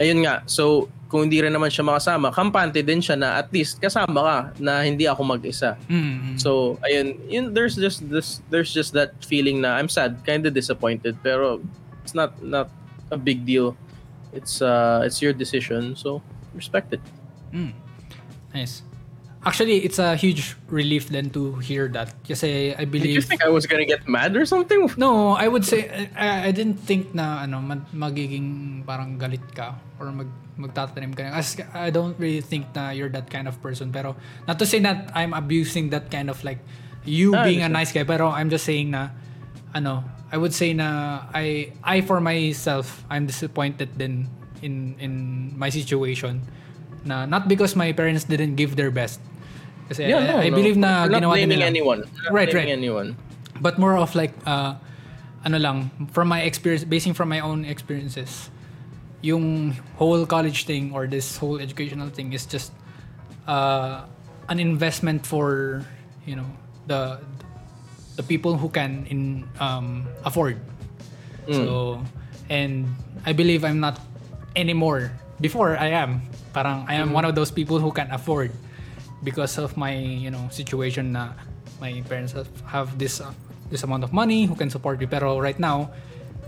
ayun nga. So, kung hindi rin naman siya makasama, kampante din siya na at least kasama ka na hindi ako mag-isa. Mm. So, ayun, yun, there's just this there's just that feeling na I'm sad, kind of disappointed, pero it's not not a big deal. It's uh it's your decision, so respect it. Mm. Nice. Actually, it's a huge relief then to hear that. Kasi I believe... Did you think I was gonna get mad or something? No, I would say I, I didn't think na ano mag, magiging parang galit ka or mag magtatanim ka. As I don't really think na you're that kind of person. Pero not to say that I'm abusing that kind of like you Ah, being a nice guy, pero I'm just saying na ano, I would say na I I for myself I'm disappointed then in in my situation na not because my parents didn't give their best. Kasi Yeah, no, I, I no. believe na We're not ginawa nila. anyone. We're Right, right. anyone. but more of like uh ano lang from my experience basing from my own experiences yung whole college thing or this whole educational thing is just uh an investment for you know the the people who can in um afford so and i believe i'm not anymore before i am parang i am one of those people who can afford because of my you know situation na my parents have, have this uh, this amount of money who can support me pero right now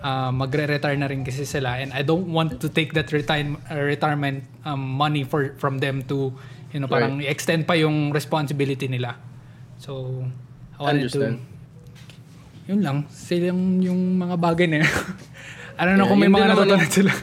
uh, magre-retire na rin kasi sila and I don't want to take that retire, uh, retirement um, money for from them to you know parang extend pa yung responsibility nila so I wanted Understand. to yun lang silang yung mga bagay na yun. I don't know Yeah, kung may mga natutunan sila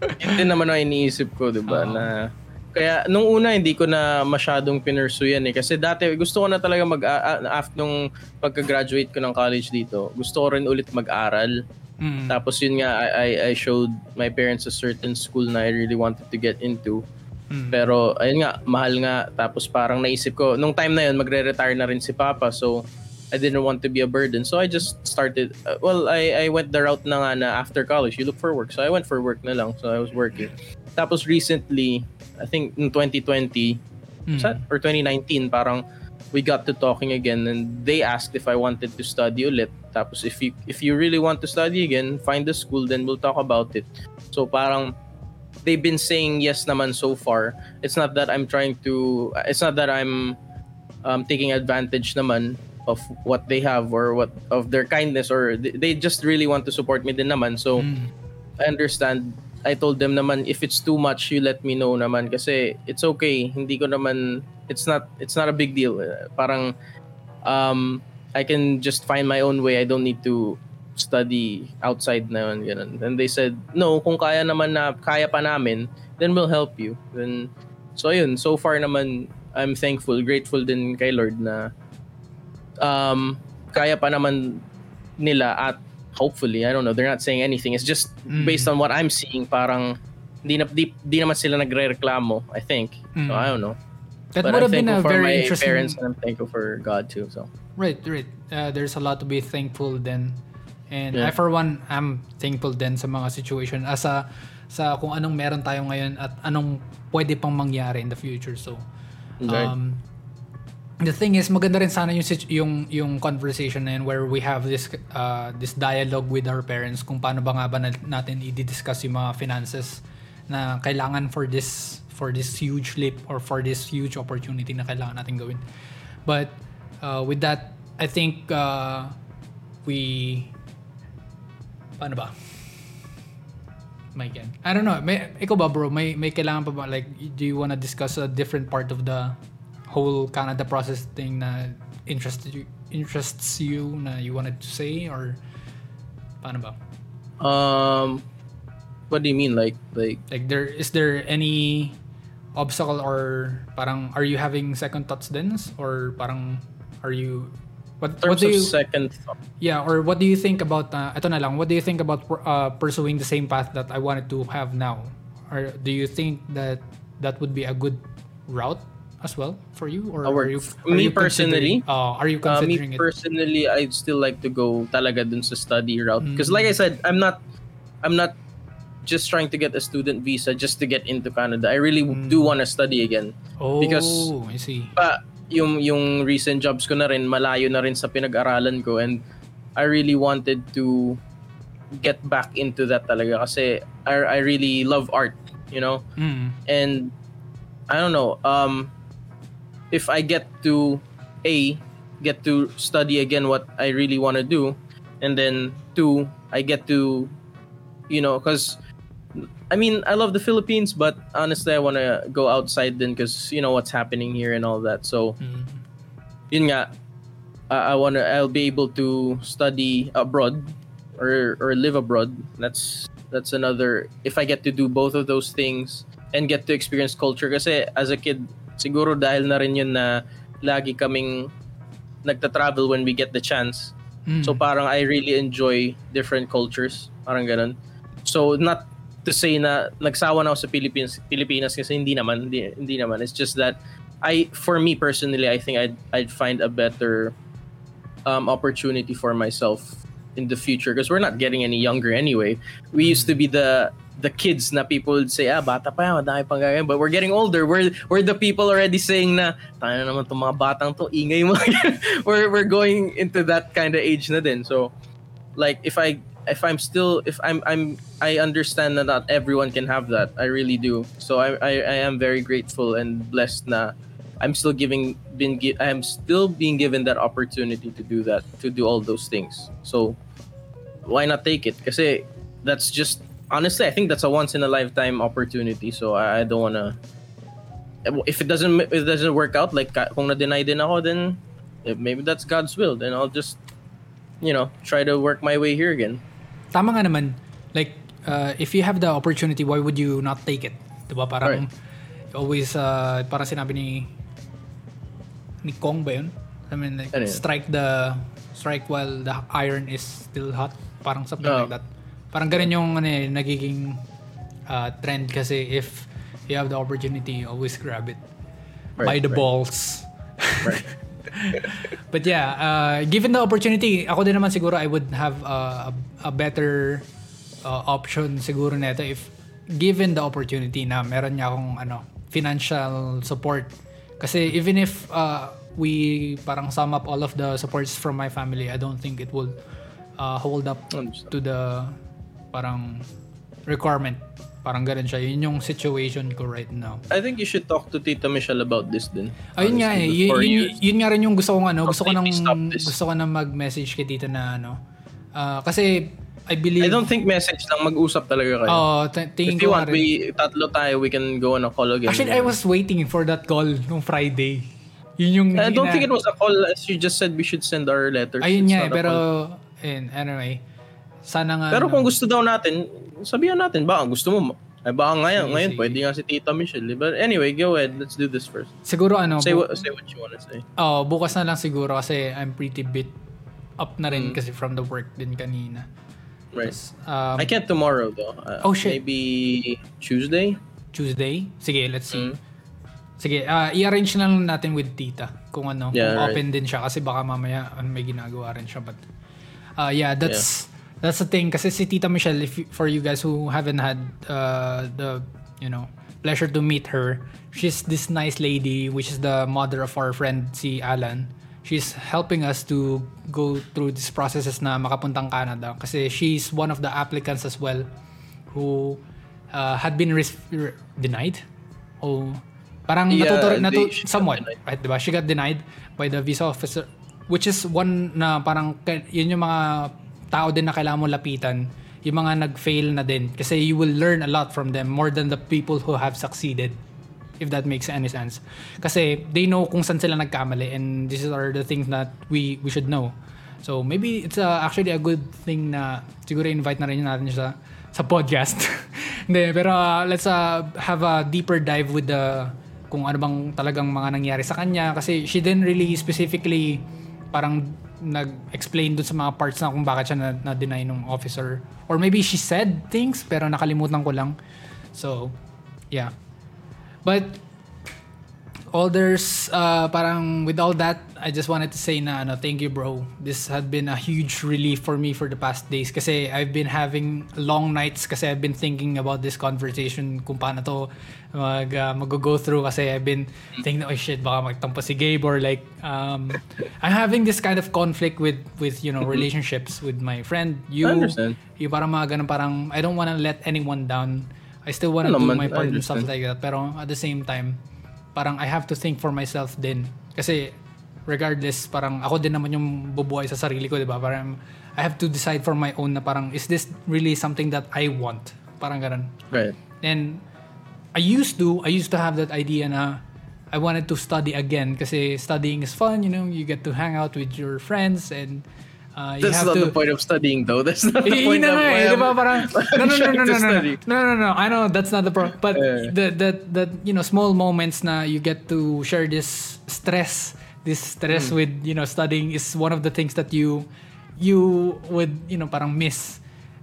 Yun din naman ang iniisip ko, di ba? Oo. Na, kaya nung una hindi ko na masyadong pinursu yan eh. Kasi dati gusto ko na talaga mag after nung pagka-graduate ko ng college dito, gusto ko rin ulit mag-aral. Mm. Tapos yun nga, I, I, I showed my parents a certain school na I really wanted to get into. Mm. Pero ayun nga, mahal nga. Tapos parang naisip ko, nung time na yun, magre-retire na rin si Papa. So, I didn't want to be a burden. So I just started, uh, well, I, I went the route na nga na after college, you look for work. So I went for work na lang. So I was working. Tapos recently, I think in 2020, Mm. or 2019, parang we got to talking again and they asked if I wanted to study ulit. Tapos if you if you really want to study again, find a school then we'll talk about it. So parang they've been saying yes naman so far. It's not that I'm trying to it's not that I'm um, taking advantage naman of what they have or what of their kindness or they, they just really want to support me din naman. So Mm. I understand. I told them naman if it's too much you let me know naman kasi it's okay. Hindi ko naman it's not it's not a big deal. Parang um I can just find my own way. I don't need to study outside na yun, ganun. And they said, no, kung kaya naman na, kaya pa namin, then we'll help you. Then, so yun, so far naman, I'm thankful, grateful din kay Lord na um, kaya pa naman nila at hopefully, I don't know, they're not saying anything. It's just Mm. based on what I'm seeing, parang di, na, di, di naman sila nagre-reklamo, I think. So Mm. I don't know. that but would I'm have been a thankful for very my interesting parents and I'm thankful for God too. So Right, right. Uh, there's a lot to be thankful then. And I for one, I'm thankful din sa mga situation as a, sa kung anong meron tayo ngayon at anong pwede pang mangyari in the future. So, Right. The thing is, maganda rin sana yung, yung, yung conversation na yun where we have this uh, this dialogue with our parents kung paano ba nga ba na- natin i-discuss yung mga finances na kailangan for this for this huge leap or for this huge opportunity na kailangan natin gawin. But uh, with that, I think uh, we paano ba? God. I don't know. May, ikaw ba bro? May, may kailangan pa ba? Like, do you wanna discuss a different part of the whole Canada process thing na interests you, interests you na you wanted to say? Or paano ba? Um, what do you mean? Like, like, Like, there is there any obstacle or parang are you having second thoughts then? Or parang are you... What, what do you... second thought, Yeah, or what do you think about uh, ito na lang, what do you think about uh, pursuing the same path that I wanted to have now? Or do you think that that would be a good route as well for you or Our- are you me you personally? uh, are you uh, me considering it? personally, I'd still like to go talaga dun sa study route. Because Mm. like I said, I'm not, I'm not just trying to get a student visa just to get into Canada. I really Mm. do want to study again. Oh, because- I see. Pa, yung, yung recent jobs ko na rin, malayo na rin sa pinag-aralan ko. And I really wanted to get back into that talaga kasi I, I really love art. you know. Mm. And I don't know. Um, if I get to a get to study again what I really want to do, and then two, I get to, you know, because I mean I love the Philippines, but honestly I want to go outside then because you know what's happening here and all that. So, Mm. yun nga, I, I wanna I'll be able to study abroad or or live abroad. That's that's another if I get to do both of those things and get to experience culture because as a kid siguro dahil na rin yun na lagi kaming nagta-travel when we get the chance. Mm. So parang I really enjoy different cultures. Parang ganun. So not to say na nagsawa na ako sa Philippines, Pilipinas kasi hindi naman, hindi, hindi naman. It's just that I for me personally, I think I'd I'd find a better um, opportunity for myself in the future because we're not getting any younger anyway. We used to be the the kids na people would say, ah, bata pa yan, madami pang gagawin. But we're getting older. We're, we're the people already saying na, tayo na naman itong mga batang to, ingay mo. we're, we're going into that kind of age na din. So, like, if I, if I'm still, if I'm, I'm, I understand that not everyone can have that. I really do. So I, I, I am very grateful and blessed na I'm still giving, been, I am still being given that opportunity to do that, to do all those things. So, why not take it? Kasi that's just honestly, I think that's a once in a lifetime opportunity. So I, I don't wanna. If it doesn't if it doesn't work out, like kung na-deny din ako, then eh, maybe that's God's will. Then I'll just, you know, try to work my way here again. Tama nga naman. Like, uh, if you have the opportunity, why would you not take it? Diba? Parang, always, uh, parang sinabi ni, ni Kong ba yun? I mean, like, Ano strike the, strike while the iron is still hot. Parang something Oo. like that. Parang ganun yung, ano eh, nagiging uh, trend kasi if you have the opportunity, always grab it. By Right, the right. balls. Right. But yeah, uh, given the opportunity, ako din naman siguro I would have uh, a, a better uh, option siguro nito if given the opportunity na meron niya akong ano, financial support. Kasi even if uh, we parang sum up all of the supports from my family, I don't think it will uh, hold up to the parang requirement. Parang ganun siya. Yun yung situation ko right now. I think you should talk to Tita Michelle about this din. Ayun nga eh. Yun, yun, yun nga rin yung gusto kong ano. Gusto ko nang, gusto ko nang mag-message kay tita na ano. Ah, kasi I believe... I don't think message lang mag-usap talaga kayo. Oo, t- tingin If you ko want, we tatlo tayo, we can go on a call again. Actually, I was waiting for that call nung Friday. Yun yung... I don't think it was a call. As you just said, we should send our letters. Ayun nga eh, pero... Ayun, anyway. Sana nga... Pero ano, kung gusto daw natin, sabihan natin. Baka gusto mo. Ay baka ngayon, Sige, ngayon sige. pwede nga si Tita Michelle. eh. But anyway, go ahead. Let's do this first. Siguro ano... Say bu- what, say what you wanna say. Oh, bukas na lang siguro kasi I'm pretty bit up na Mm. rin kasi from the work din kanina. Right. Um, I can't tomorrow though. Uh, Oh, shit. Maybe Tuesday? Tuesday? Sige, let's see. Mm. Sige, ah, i-arrange na lang natin with tita kung ano, Yeah, kung right. open din siya kasi baka mamaya ano, may ginagawa rin siya but uh, yeah, that's that's the thing kasi si Tita Michelle if for you guys who haven't had uh, the you know, pleasure to meet her, she's this nice lady which is the mother of our friend si Alan. She's helping us to go through these processes na makapuntang Canada kasi she's one of the applicants as well who uh, had been res- re- denied? O parang Yeah, natuto, natu- somewhat right diba she got denied by the visa officer which is one na parang yun yung mga tao din na kailangan mo lapitan yung mga nag-fail na din. Kasi you will learn a lot from them more than the people who have succeeded if that makes any sense. Kasi they know kung saan sila nagkamali and these are the things that we we should know. So maybe it's uh, actually a good thing na siguro invite na rin natin siya sa sa podcast. Hindi, pero uh, let's uh, have a deeper dive with the kung ano bang talagang mga nangyari sa kanya. Kasi she didn't really specifically parang nag-explain dun sa mga parts na kung bakit siya na, na-deny ng officer. Or maybe she said things pero nakalimutan ko lang. So yeah. But all there's uh, parang with all that I just wanted to say na ano thank you bro. This had been a huge relief for me for the past days kasi I've been having long nights kasi I've been thinking about this conversation kung paano to mag uh, mag-go through kasi I've been thinking oh shit baka magtampo si Gabe or like um, I'm having this kind of conflict with with you know relationships with my friend you. I understand. yung parang mga ganun parang I don't wanna let anyone down. I still want to Ano do my I part and stuff like that. Pero at the same time, parang I have to think for myself din. Kasi regardless, parang ako din naman yung bubuhay sa sarili ko, di ba? Parang I have to decide for my own na parang, is this really something that I want? Parang ganun. Right. And I used to, I used to have that idea na I wanted to study again kasi studying is fun, you know, you get to hang out with your friends and uh, you That's have not to... the point of studying though. That's not the point of eh, I'm- di ba? Parang, no, no, no, no, to no, no, no, no, no, I know that's not the problem. But Eh. the, that, that, you know, small moments na you get to share this stress, this stress Hmm. with, you know, studying is one of the things that you, you would, you know, parang miss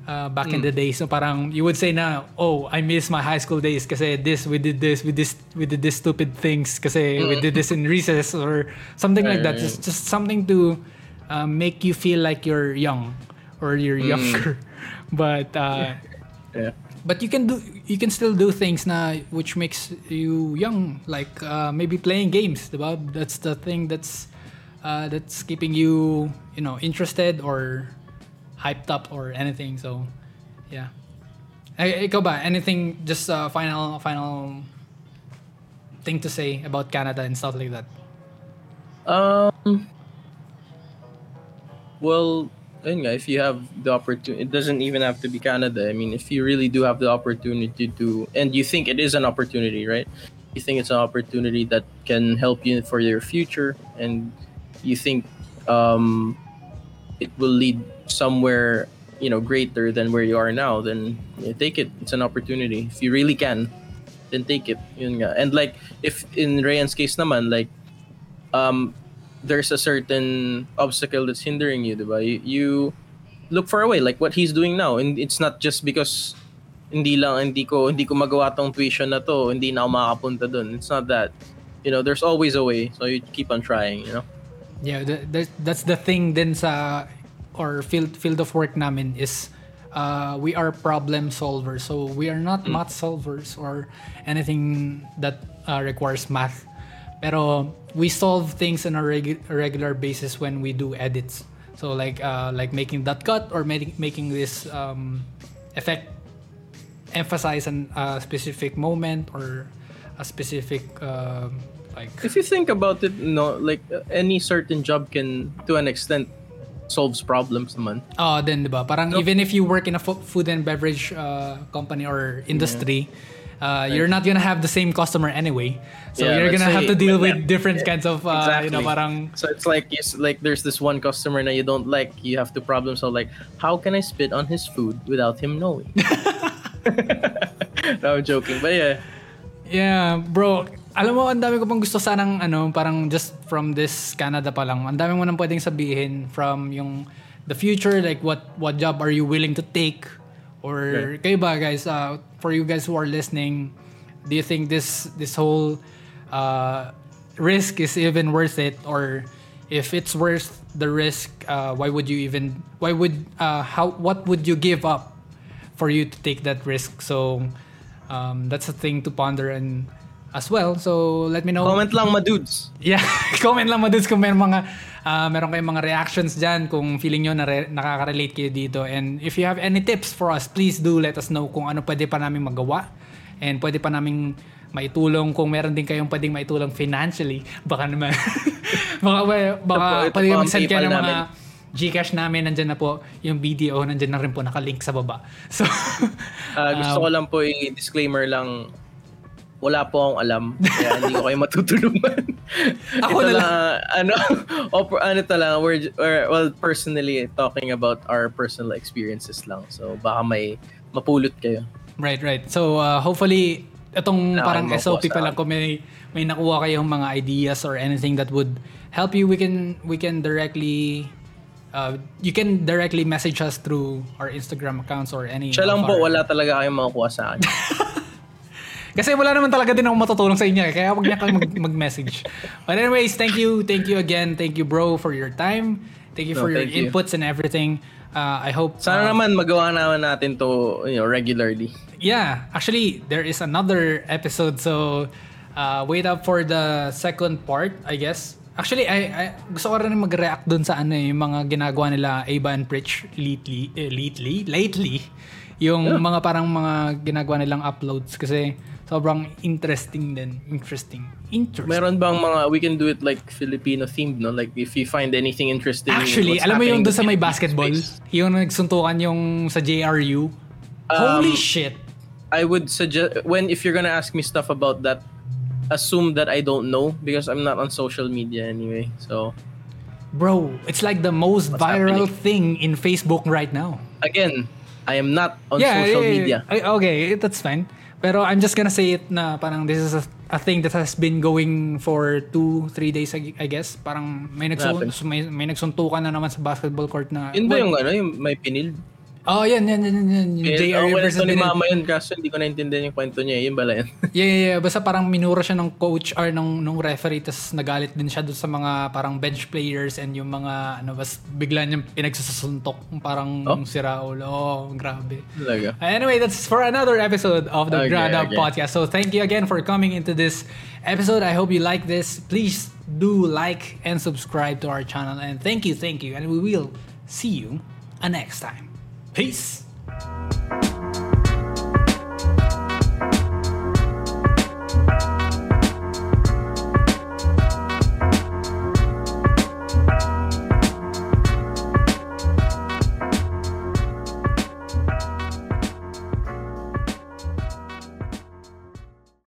uh, back in Hmm. the day. So parang you would say na, oh, I miss my high school days kasi this, we did this, we this, we did this stupid things kasi we did this in recess or something like that. Hmm. Right, Just, just something to uh, make you feel like you're young or you're younger. But uh, Yeah. but you can do you can still do things na which makes you young like uh, maybe playing games diba? that's the thing that's uh, that's keeping you you know interested or hyped up or anything so yeah Ay, ikaw ba anything just uh, final final thing to say about Canada and stuff like that Um. Well, nga, if you have the opportunity, it doesn't even have to be Canada. I mean, if you really do have the opportunity to, and you think it is an opportunity, right? You think it's an opportunity that can help you for your future, and you think um, it will lead somewhere, you know, greater than where you are now, then yeah, take it. It's an opportunity. If you really can, then take it. And like, if in Ryan's case naman, like, um, there's a certain obstacle that's hindering you, diba? You, you look for a way, like what he's doing now. And it's not just because hindi lang, hindi ko, hindi ko magawa tong tuition na to, hindi na ako makakapunta dun. It's not that. You know, there's always a way. So you keep on trying, you know? Yeah, th- th- that's the thing then sa or field field of work namin is uh, we are problem solvers. So we are not math solvers or anything that uh, requires math. Pero we solve things on a regu- regular basis when we do edits. So like uh, like making that cut or making making this um, effect emphasize an, a specific moment or a specific um like If you think about it, no, like uh, any certain job can, to an extent, solves problems naman. Oh, then 'di ba? Parang even if you work in a fo- food and beverage uh, company or industry, uh, you're not gonna have the same customer anyway. So Yeah, you're gonna have say- to deal with different kinds of uh, you know, Exactly. parang So it's like it's like there's this one customer that you don't like. You have to problem solve. Like, how can I spit on his food without him knowing? no, I'm joking, but yeah, Yeah, bro. Alam mo, ang dami ko pang gusto sanang ano, parang just from this Canada pa lang. Ang dami mo nang pwedeng sabihin from yung the future, like what what job are you willing to take? Or kayo ba guys, uh, for you guys who are listening, do you think this this whole uh, risk is even worth it? Or if it's worth the risk, uh, why would you even, why would, uh, how, what would you give up for you to take that risk? So, um, that's a thing to ponder and as well. So let me know. comment lang, ma dudes. Yeah, comment lang mo dudes kung meron mga ah, meron kayong mga reactions diyan kung feeling niyo na nakaka-relate kayo dito and if you have any tips for us, please do let us know kung ano pwede pa namin magawa and pwede pa namin maitulong kung meron din kayong pwedeng maitulong financially baka naman baka baka Ito po, ito pwede po mag-send kayo ng mga namin. Gcash namin nandyan na po yung video nandyan na rin po nakalink sa baba so Ah, gusto ko lang po i-disclaimer lang, wala po akong alam. Kaya hindi ko kayo matutulungan. Ako Ito na lang, ano, op- ano to lang, we're, we're, well, personally, talking about our personal experiences lang. So, baka may mapulot kayo. Right, right. So, uh, hopefully, itong Na parang SOP pa lang kung may, may nakuha kayong mga ideas or anything that would help you, we can, we can directly, uh, you can directly message us through our Instagram accounts or any Siya lang po, our- wala talaga kayong makukuha sa akin. Kasi wala naman talaga din ako matutulong sa inyo eh. Kaya wag niya kang mag- mag-message. But anyways, thank you. Thank you again. Thank you bro for your time. Thank you No, for your you. inputs and everything. Uh, I hope... Sana uh, naman magawa naman natin to you know, regularly. Yeah, actually, there is another episode. So, uh, wait up for the second part, I guess. Actually, I, I gusto ko rin mag-react dun sa ano eh, yung mga ginagawa nila Ava and Pritch lately, eh, lately, lately, yung Yeah. mga parang mga ginagawa nilang uploads kasi sobrang interesting din. Interesting. Interesting. Meron bang mga, we can do it like Filipino themed, no? Like if you find anything interesting. in Actually, alam mo yung doon sa may basketball? space, Yung nagsuntukan yung sa JRU? Holy Um, shit! I would suggest, when, if you're gonna ask me stuff about that, assume that I don't know because I'm not on social media anyway. So, Bro, it's like the most What's viral thing happening? in Facebook right now. again, I am not on social media. Ay, Okay, that's fine. Pero I'm just gonna say it na parang this is a, a thing that has been going for two, three days, I guess. Parang may, nagsun, may, may nagsuntukan na naman sa basketball court na... Yun ba yung ano, yung may pinil? Oh, yan, yan, yan, yan. yan. Yung Eh, JRU oh, kwento ni mama yun kaso hindi ko naintindihan yung kwento niya. Yun bala yan. Yeah, yeah, yeah. Basta parang minura siya ng coach or ng, ng referee tapos nagalit din siya doon sa mga parang bench players and yung mga ano bas bigla niyang pinagsasuntok parang Oh? sira ulo. Oh, grabe. Talaga. Anyway, that's for another episode of the Okay, Ground Up okay. Podcast. So thank you again for coming into this episode. I hope you like this. Please do like and subscribe to our channel. And thank you, thank you. And we will see you uh, next time. Peace.